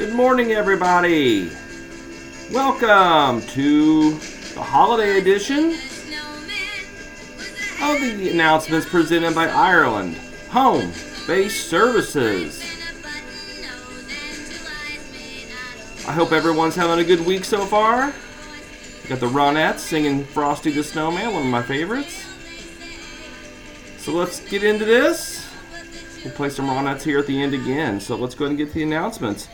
Good morning, everybody. Welcome to the holiday edition of the announcements presented by Ireland Home Based Services. I hope everyone's having a good week so far. Got the Ronettes singing Frosty the Snowman, one of my favorites. So let's get into this. We'll play some Ronettes here at the end again. So let's go ahead and get to the announcements.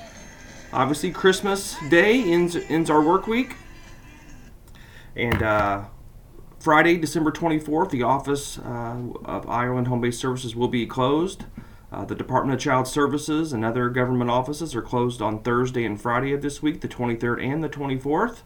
Obviously, Christmas Day ends, ends our work week. And uh, Friday, December 24th, the office uh, of Ireland Home Based Services will be closed. Uh, the Department of Child Services and other government offices are closed on Thursday and Friday of this week, the 23rd and the 24th.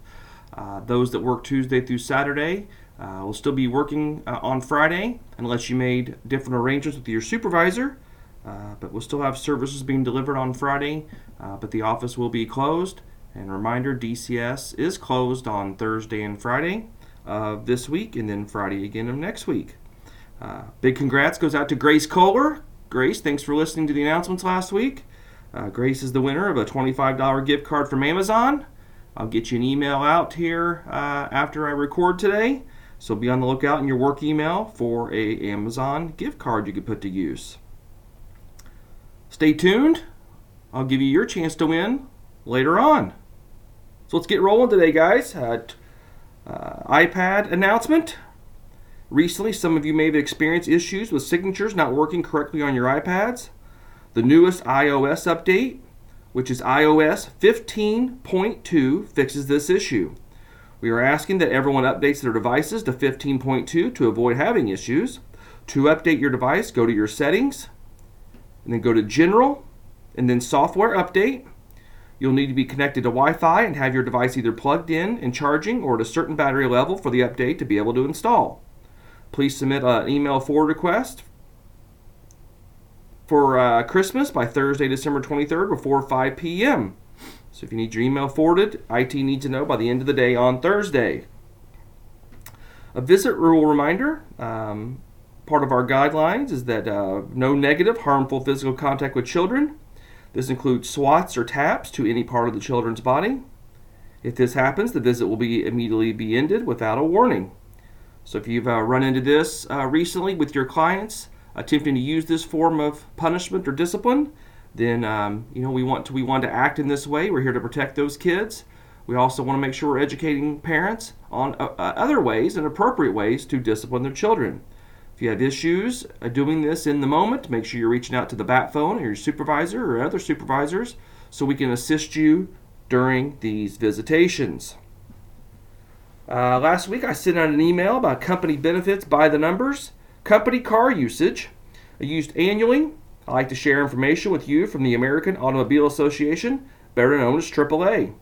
Uh, those that work Tuesday through Saturday uh, will still be working uh, on Friday unless you made different arrangements with your supervisor. Uh, but we'll still have services being delivered on Friday, uh, but the office will be closed. And reminder DCS is closed on Thursday and Friday of this week, and then Friday again of next week. Uh, big congrats goes out to Grace Kohler. Grace, thanks for listening to the announcements last week. Uh, Grace is the winner of a $25 gift card from Amazon. I'll get you an email out here uh, after I record today. So be on the lookout in your work email for a Amazon gift card you could put to use. Stay tuned. I'll give you your chance to win later on. So let's get rolling today, guys. Uh, uh, iPad announcement. Recently, some of you may have experienced issues with signatures not working correctly on your iPads. The newest iOS update, which is iOS 15.2, fixes this issue. We are asking that everyone updates their devices to 15.2 to avoid having issues. To update your device, go to your settings, and then go to General, and then Software Update. You'll need to be connected to Wi Fi and have your device either plugged in and charging or at a certain battery level for the update to be able to install. Please submit an email forward request for uh, Christmas by Thursday, December 23rd before 5 p.m. So if you need your email forwarded, IT needs to know by the end of the day on Thursday. A visit rule reminder um, part of our guidelines is that uh, no negative, harmful physical contact with children. This includes swats or taps to any part of the children's body. If this happens, the visit will be immediately be ended without a warning. So if you've uh, run into this uh, recently with your clients attempting to use this form of punishment or discipline, then um, you know we want to we want to act in this way. We're here to protect those kids. We also want to make sure we're educating parents on uh, uh other ways and appropriate ways to discipline their children. If you have issues uh, doing this in the moment, make sure you're reaching out to the bat phone or your supervisor or other supervisors so we can assist you during these visitations. Uh, last week I sent out an email about company benefits by the numbers. Company car usage used annually. I like to share information with you from the American Automobile Association, better known as AAA.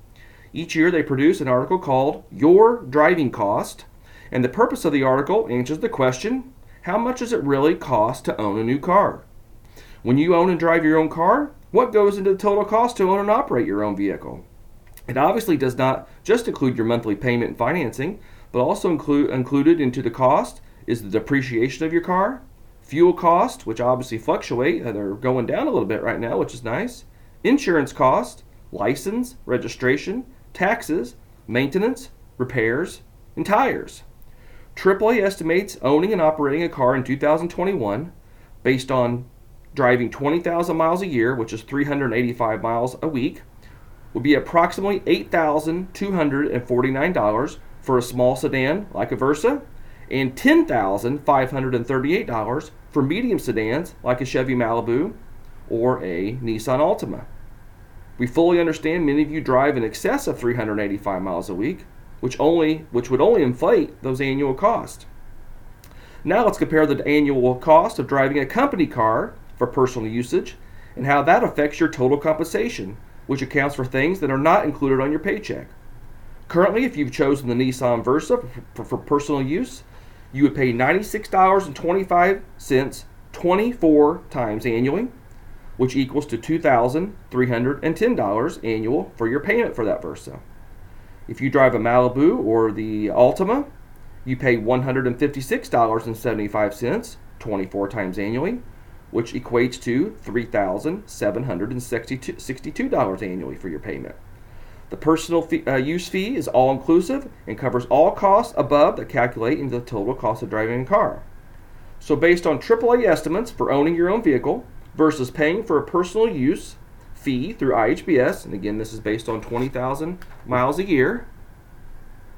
Each year they produce an article called Your Driving Cost, and the purpose of the article answers the question how much does it really cost to own a new car? When you own and drive your own car, what goes into the total cost to own and operate your own vehicle? It obviously does not just include your monthly payment and financing, but also include included into the cost is the depreciation of your car, fuel cost, which obviously fluctuate, uh, they're going down a little bit right now, which is nice, insurance cost, license, registration, taxes, maintenance, repairs, and tires. AAA estimates owning and operating a car in 2021 based on driving 20,000 miles a year, which is 385 miles a week, would be approximately $8,249 for a small sedan like a Versa and $10,538 for medium sedans like a Chevy Malibu or a Nissan Altima. We fully understand many of you drive in excess of 385 miles a week, which only which would only inflate those annual costs. Now let's compare the annual cost of driving a company car for personal usage and how that affects your total compensation which accounts for things that are not included on your paycheck. Currently, if you've chosen the Nissan Versa for, for, personal use, you would pay $96.25 24 times annually, which equals to $2,310 annual for your payment for that Versa. If you drive a Malibu or the Altima, you pay $156.75 24 times annually, which equates to $3,762 annually for your payment. The personal fee, uh, use fee is all inclusive and covers all costs above that calculate into the total cost of driving a car. So, based on AAA estimates for owning your own vehicle versus paying for a personal use fee through IHBS, and again, this is based on 20,000 miles a year,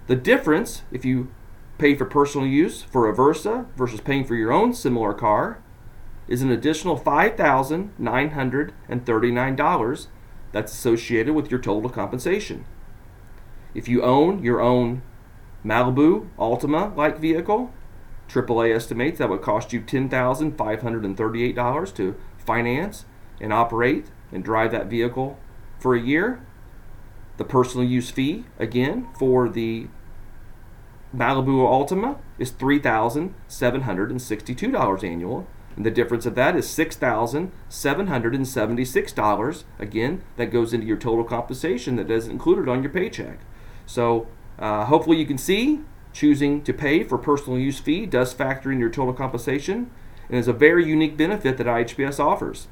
the difference, if you pay for personal use for a Versa versus paying for your own similar car, is an additional $5,939 that's associated with your total compensation. If you own your own Malibu Altima like vehicle, AAA estimates that would cost you $10,538 to finance and operate and drive that vehicle for a year. The personal use fee, again, for the Malibu Altima is $3,762 annual. And the difference of that is $6,776. Again, that goes into your total compensation that is included on your paycheck. So uh, hopefully you can see choosing to pay for personal use fee does factor in your total compensation and is a very unique benefit that IHBS offers.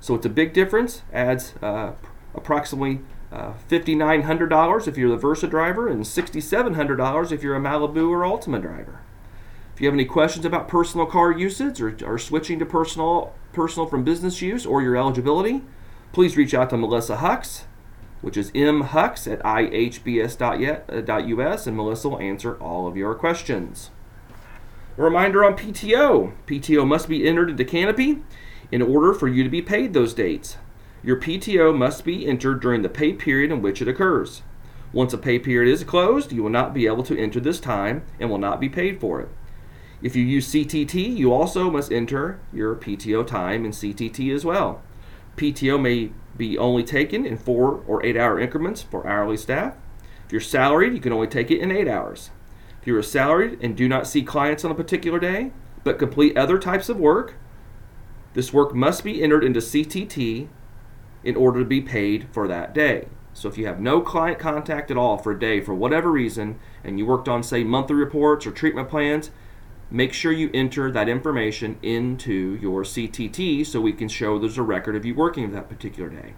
So it's a big difference, adds uh, approximately uh, $5,900 if you're the Versa driver and $6,700 if you're a Malibu or Altima driver. If you have any questions about personal car usage or, or switching to personal, personal from business use or your eligibility, please reach out to Melissa Hux, which is mhux at ihbs.us, and Melissa will answer all of your questions. A reminder on PTO PTO must be entered into Canopy in order for you to be paid those dates. Your PTO must be entered during the pay period in which it occurs. Once a pay period is closed, you will not be able to enter this time and will not be paid for it. If you use CTT, you also must enter your PTO time in CTT as well. PTO may be only taken in four or eight hour increments for hourly staff. If you're salaried, you can only take it in eight hours. If you're salaried and do not see clients on a particular day, but complete other types of work, this work must be entered into CTT in order to be paid for that day. So if you have no client contact at all for a day for whatever reason, and you worked on, say, monthly reports or treatment plans, make sure you enter that information into your CTT so we can show there's a record of you working that particular day.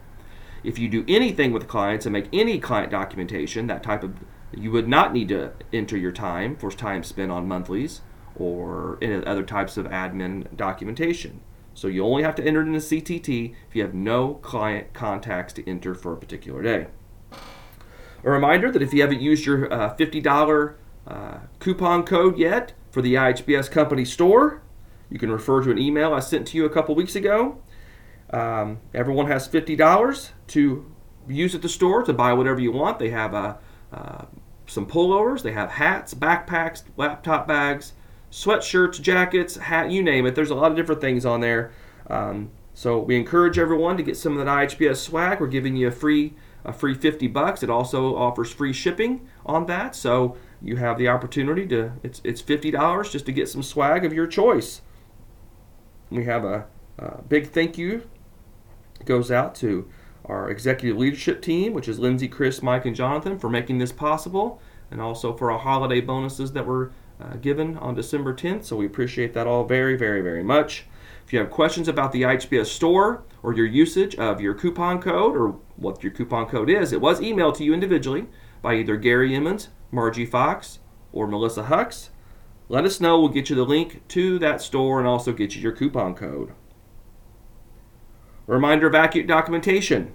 If you do anything with clients and make any client documentation, that type of you would not need to enter your time for time spent on monthlies or other types of admin documentation. So you only have to enter it in a CTT if you have no client contacts to enter for a particular day. A reminder that if you haven't used your uh, $50 uh, coupon code yet for the IHBS company store, you can refer to an email I sent to you a couple weeks ago. Um, everyone has $50 to use at the store to buy whatever you want. They have uh, uh, some pullovers, they have hats, backpacks, laptop bags, sweatshirts, jackets, hat, you name it. There's a lot of different things on there. Um, so we encourage everyone to get some of that IHBS swag. We're giving you a free a free 50 bucks. It also offers free shipping on that. So you have the opportunity to it's it's $50 just to get some swag of your choice. We have a, a big thank you goes out to our executive leadership team, which is Lindsay, Chris, Mike, and Jonathan, for making this possible, and also for our holiday bonuses that were uh, given on December 10th. So we appreciate that all very, very, very much. If you have questions about the IHBS store or your usage of your coupon code or what your coupon code is, it was emailed to you individually by either Gary Emmons, Margie Fox, or Melissa Hux. Let us know. We'll get you the link to that store and also get you your coupon code. Reminder of accurate documentation.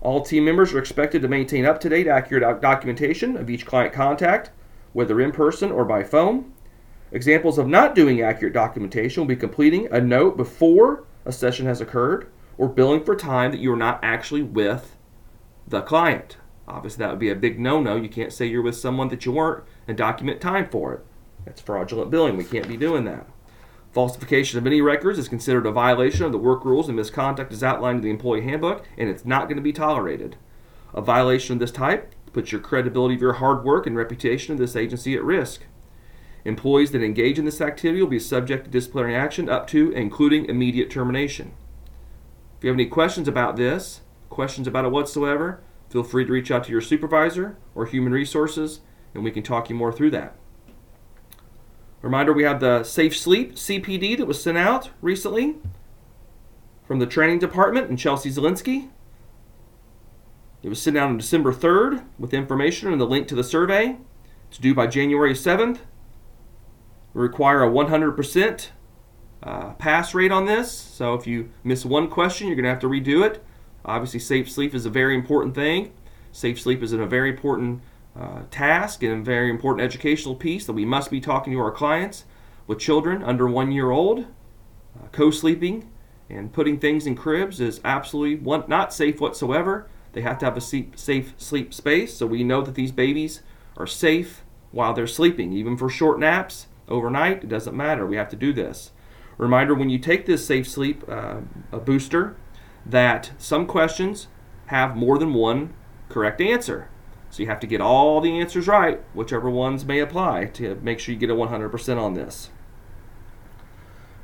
All team members are expected to maintain up to date, accurate documentation of each client contact whether in person or by phone. Examples of not doing accurate documentation will be completing a note before a session has occurred or billing for time that you are not actually with the client. Obviously, that would be a big no no. You can't say you're with someone that you weren't and document time for it. That's fraudulent billing. We can't be doing that. Falsification of any records is considered a violation of the work rules and misconduct is outlined in the employee handbook, and it's not going to be tolerated. A violation of this type puts your credibility of your hard work and reputation of this agency at risk. Employees that engage in this activity will be subject to disciplinary action up to including immediate termination. If you have any questions about this, questions about it whatsoever, feel free to reach out to your supervisor or human resources and we can talk you more through that. Reminder we have the Safe Sleep CPD that was sent out recently. from the training department and Chelsea Zielinski. It was sent out on December 3rd with information and the link to the survey. It's due by January 7th. We require a 100% uh, pass rate on this. So if you miss one question, you're going to have to redo it. Obviously, safe sleep is a very important thing. Safe sleep is a very important uh, task and a very important educational piece that we must be talking to our clients with children under one year old. Uh, co sleeping and putting things in cribs is absolutely one, not safe whatsoever. They have to have a safe sleep space so we know that these babies are safe while they're sleeping. Even for short naps overnight, it doesn't matter. We have to do this. Reminder when you take this safe sleep uh, booster, that some questions have more than one correct answer. So you have to get all the answers right, whichever ones may apply, to make sure you get a 100% on this.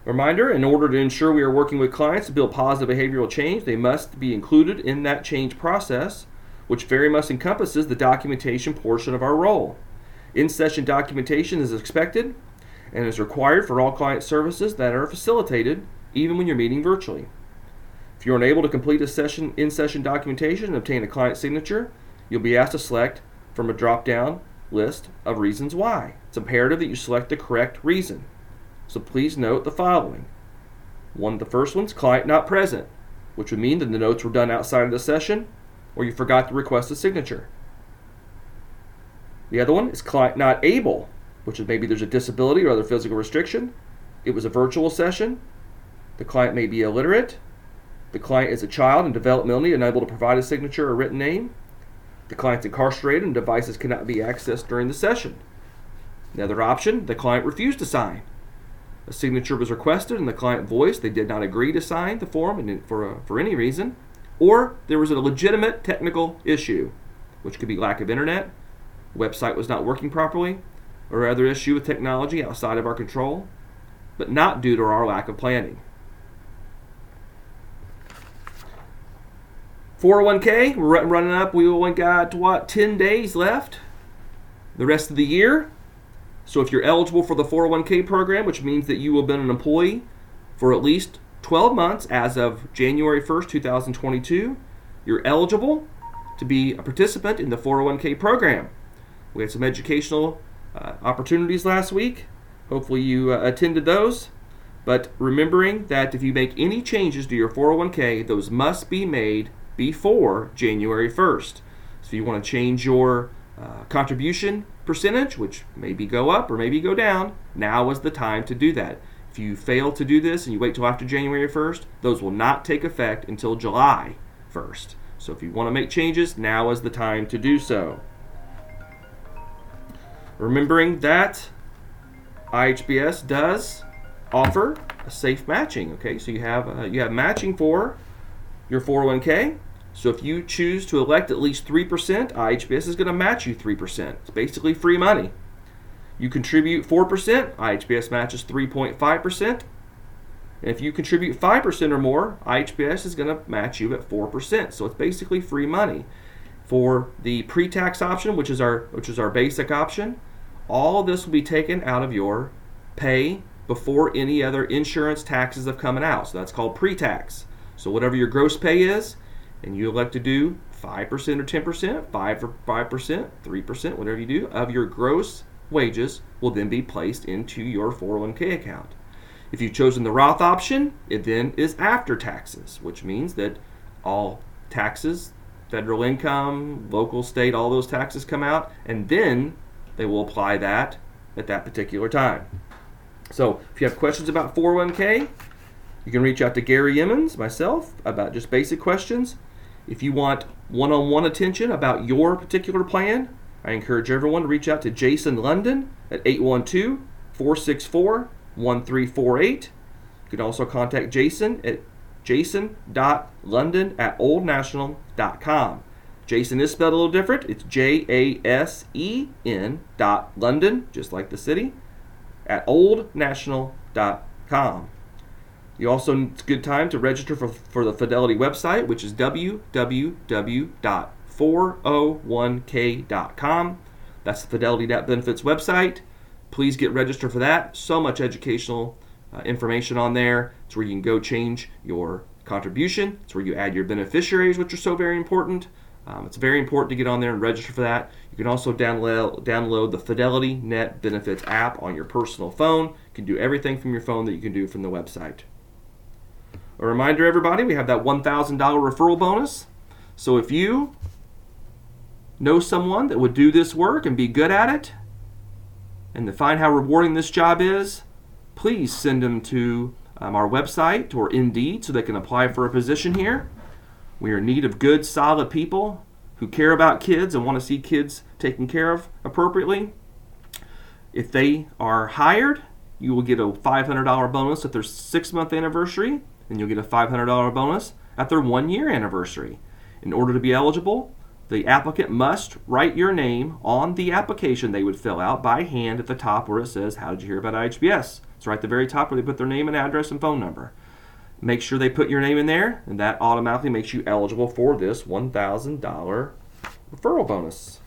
Reminder in order to ensure we are working with clients to build positive behavioral change, they must be included in that change process, which very much encompasses the documentation portion of our role. In session documentation is expected and is required for all client services that are facilitated, even when you're meeting virtually. If you're unable to complete a session in session documentation and obtain a client signature, you'll be asked to select from a drop down list of reasons why. It's imperative that you select the correct reason. So please note the following. One, the first one's client not present, which would mean that the notes were done outside of the session or you forgot to request a signature. The other one is client not able, which is maybe there's a disability or other physical restriction. It was a virtual session. The client may be illiterate. The client is a child and developmentally unable to provide a signature or written name. The client's incarcerated and devices cannot be accessed during the session. Another option, the client refused to sign. A signature was requested and the client voiced they did not agree to sign the form for, uh, for any reason, or there was a legitimate technical issue, which could be lack of internet, website was not working properly, or other issue with technology outside of our control, but not due to our lack of planning. 401k, we're running up. We only got, what, 10 days left? The rest of the year, so if you're eligible for the 401k program, which means that you have been an employee for at least 12 months as of January 1st, 2022, you're eligible to be a participant in the 401k program. We had some educational uh, opportunities last week. Hopefully, you uh, attended those. But remembering that if you make any changes to your 401k, those must be made before January 1st. So if you want to change your uh, contribution percentage, which maybe go up or maybe go down, now is the time to do that. If you fail to do this and you wait till after January 1st, those will not take effect until July 1st. So if you want to make changes, now is the time to do so. Remembering that IHBS does offer a safe matching. Okay, so you have uh, you have matching for your 401k, so if you choose to elect at least 3%, IHBS is going to match you 3%. It's basically free money. You contribute 4%, IHBS matches 3.5%. And if you contribute 5% or more, IHBS is going to match you at 4%. So it's basically free money. For the pre-tax option, which is our which is our basic option, all this will be taken out of your pay before any other insurance taxes have come out. So that's called pre-tax. So whatever your gross pay is, and you elect to do 5% or 10%, 5 or 5%, 3%, whatever you do, of your gross wages will then be placed into your 401k account. If you've chosen the Roth option, it then is after taxes, which means that all taxes, federal income, local, state, all those taxes come out, and then they will apply that at that particular time. So if you have questions about 401k, you can reach out to Gary Emmons, myself, about just basic questions. If you want one on one attention about your particular plan, I encourage everyone to reach out to Jason London at 812 464 1348. You can also contact Jason at jason.london at oldnational.com. Jason is spelled a little different. It's J A S E N dot London, just like the city, at oldnational.com. You also, it's a good time to register for, for the Fidelity website, which is www.401k.com. That's the Fidelity Net Benefits website. Please get registered for that. So much educational uh, information on there. It's where you can go change your contribution. It's where you add your beneficiaries, which are so very important. Um, it's very important to get on there and register for that. You can also download download the Fidelity Net Benefits app on your personal phone. You can do everything from your phone that you can do from the website. A reminder, everybody, we have that $1,000 referral bonus. So if you know someone that would do this work and be good at it, and to find how rewarding this job is, please send them to um, our website or Indeed so they can apply for a position here. We are in need of good, solid people who care about kids and want to see kids taken care of appropriately. If they are hired, you will get a $500 bonus at their six month anniversary, and you'll get a $500 bonus at their one year anniversary. In order to be eligible, the applicant must write your name on the application they would fill out by hand at the top where it says, How did you hear about IHBS? It's right at the very top where they put their name and address and phone number. Make sure they put your name in there, and that automatically makes you eligible for this $1,000 referral bonus.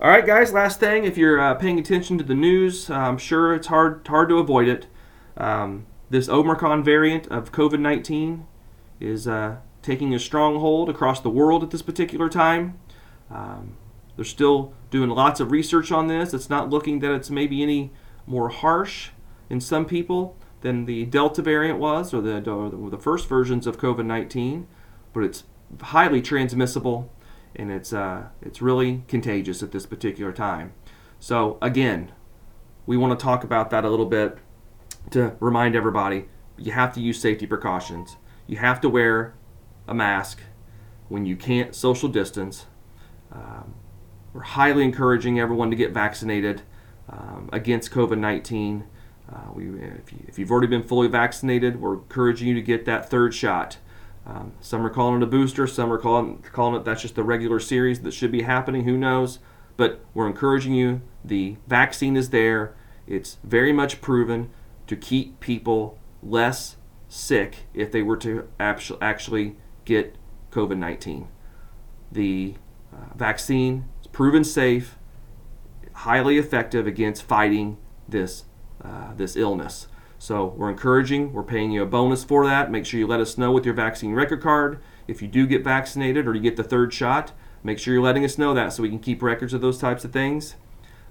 All right, guys. Last thing, if you're uh, paying attention to the news, I'm sure it's hard hard to avoid it. Um, this Omicron variant of COVID-19 is uh, taking a stronghold across the world at this particular time. Um, they're still doing lots of research on this. It's not looking that it's maybe any more harsh in some people than the Delta variant was, or the, or the first versions of COVID 19, but it's highly transmissible and it's, uh, it's really contagious at this particular time. So, again, we want to talk about that a little bit to remind everybody you have to use safety precautions. You have to wear a mask when you can't social distance. Um, we're highly encouraging everyone to get vaccinated um, against COVID 19. Uh, we, if, you, have already been fully vaccinated, we're encouraging you to get that third shot. Um, some are calling it a booster, some are calling, calling it that's just the regular series that should be happening. Who knows? But we're encouraging you. The vaccine is there. It's very much proven to keep people less sick if they were to actually get COVID 19. The uh, vaccine is proven safe, highly effective against fighting this uh, this illness. So we're encouraging, we're paying you a bonus for that. Make sure you let us know with your vaccine record card. If you do get vaccinated or you get the third shot, make sure you're letting us know that so we can keep records of those types of things.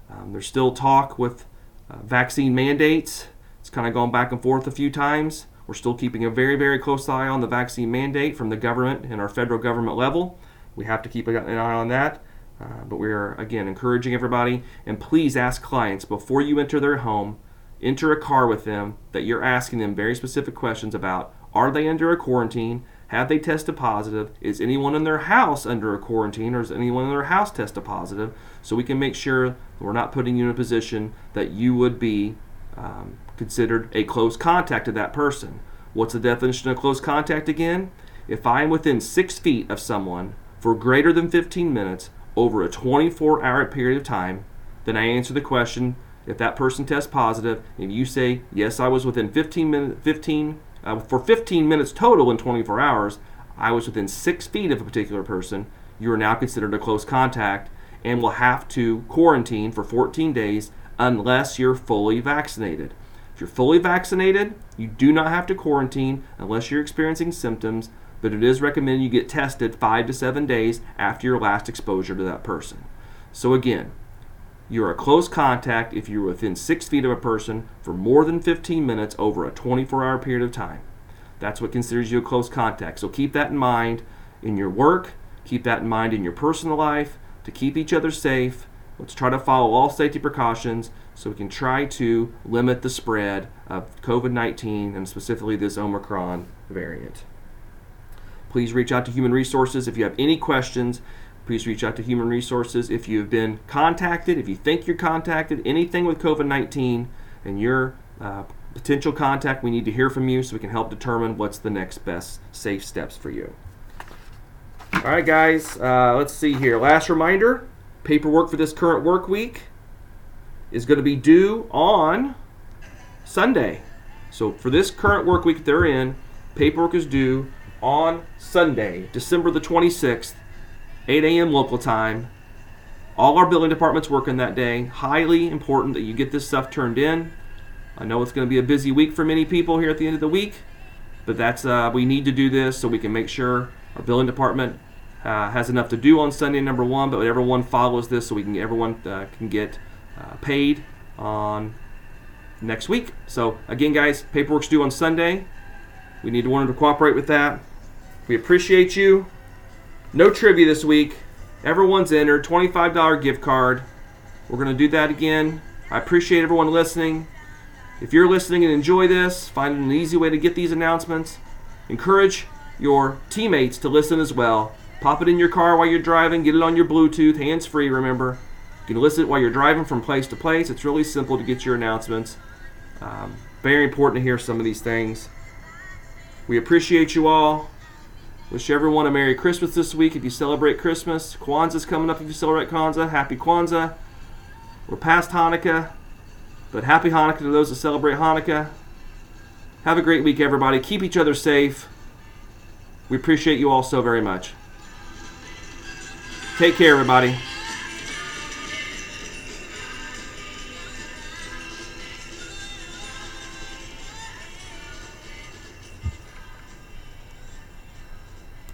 Um, there's still talk with uh, vaccine mandates. It's kind of gone back and forth a few times. We're still keeping a very, very close eye on the vaccine mandate from the government and our federal government level. We have to keep an eye on that. Uh, but we are, again, encouraging everybody. And please ask clients before you enter their home enter a car with them that you're asking them very specific questions about are they under a quarantine? Have they tested positive? Is anyone in their house under a quarantine or is anyone in their house tested positive? So we can make sure we're not putting you in a position that you would be um, considered a close contact to that person. What's the definition of close contact again? If I am within six feet of someone for greater than 15 minutes over a 24 hour period of time, then I answer the question if that person tests positive and you say, yes, I was within 15 minutes, 15, uh, for 15 minutes total in 24 hours, I was within six feet of a particular person, you are now considered a close contact and will have to quarantine for 14 days unless you're fully vaccinated. If you're fully vaccinated, you do not have to quarantine unless you're experiencing symptoms, but it is recommended you get tested five to seven days after your last exposure to that person. So, again, you're a close contact if you're within six feet of a person for more than 15 minutes over a 24 hour period of time. That's what considers you a close contact. So keep that in mind in your work, keep that in mind in your personal life to keep each other safe. Let's try to follow all safety precautions so we can try to limit the spread of COVID 19 and specifically this Omicron variant. Please reach out to Human Resources if you have any questions please reach out to Human Resources. If you've been contacted, if you think you're contacted, anything with COVID 19 and your uh, potential contact, we need to hear from you so we can help determine what's the next best safe steps for you. All right, guys, uh, let's see here. Last reminder paperwork for this current work week is going to be due on Sunday. So for this current work week they're in, paperwork is due on Sunday, December the 26th 8 a.m. local time. All our building departments working that day. Highly important that you get this stuff turned in. I know it's going to be a busy week for many people here at the end of the week. but that's uh, we need to do this so we can make sure our billing department uh, has enough to do on Sunday, number one, but everyone follows this so we can everyone uh, can get uh, paid on next week. So again, guys, paperwork's due on Sunday. We need to one to cooperate with that. We appreciate you. No trivia this week. Everyone's entered. $25 gift card. We're going to do that again. I appreciate everyone listening. If you're listening and enjoy this, find an easy way to get these announcements. Encourage your teammates to listen as well. Pop it in your car while you're driving, get it on your Bluetooth, hands free, remember. You can listen while you're driving from place to place. It's really simple to get your announcements. Um, very important to hear some of these things. We appreciate you all. Wish everyone a Merry Christmas this week if you celebrate Christmas. Kwanzaa's coming up if you celebrate Kwanzaa. Happy Kwanzaa. We're past Hanukkah, but happy Hanukkah to those that celebrate Hanukkah. Have a great week, everybody. Keep each other safe. We appreciate you all so very much. Take care, everybody.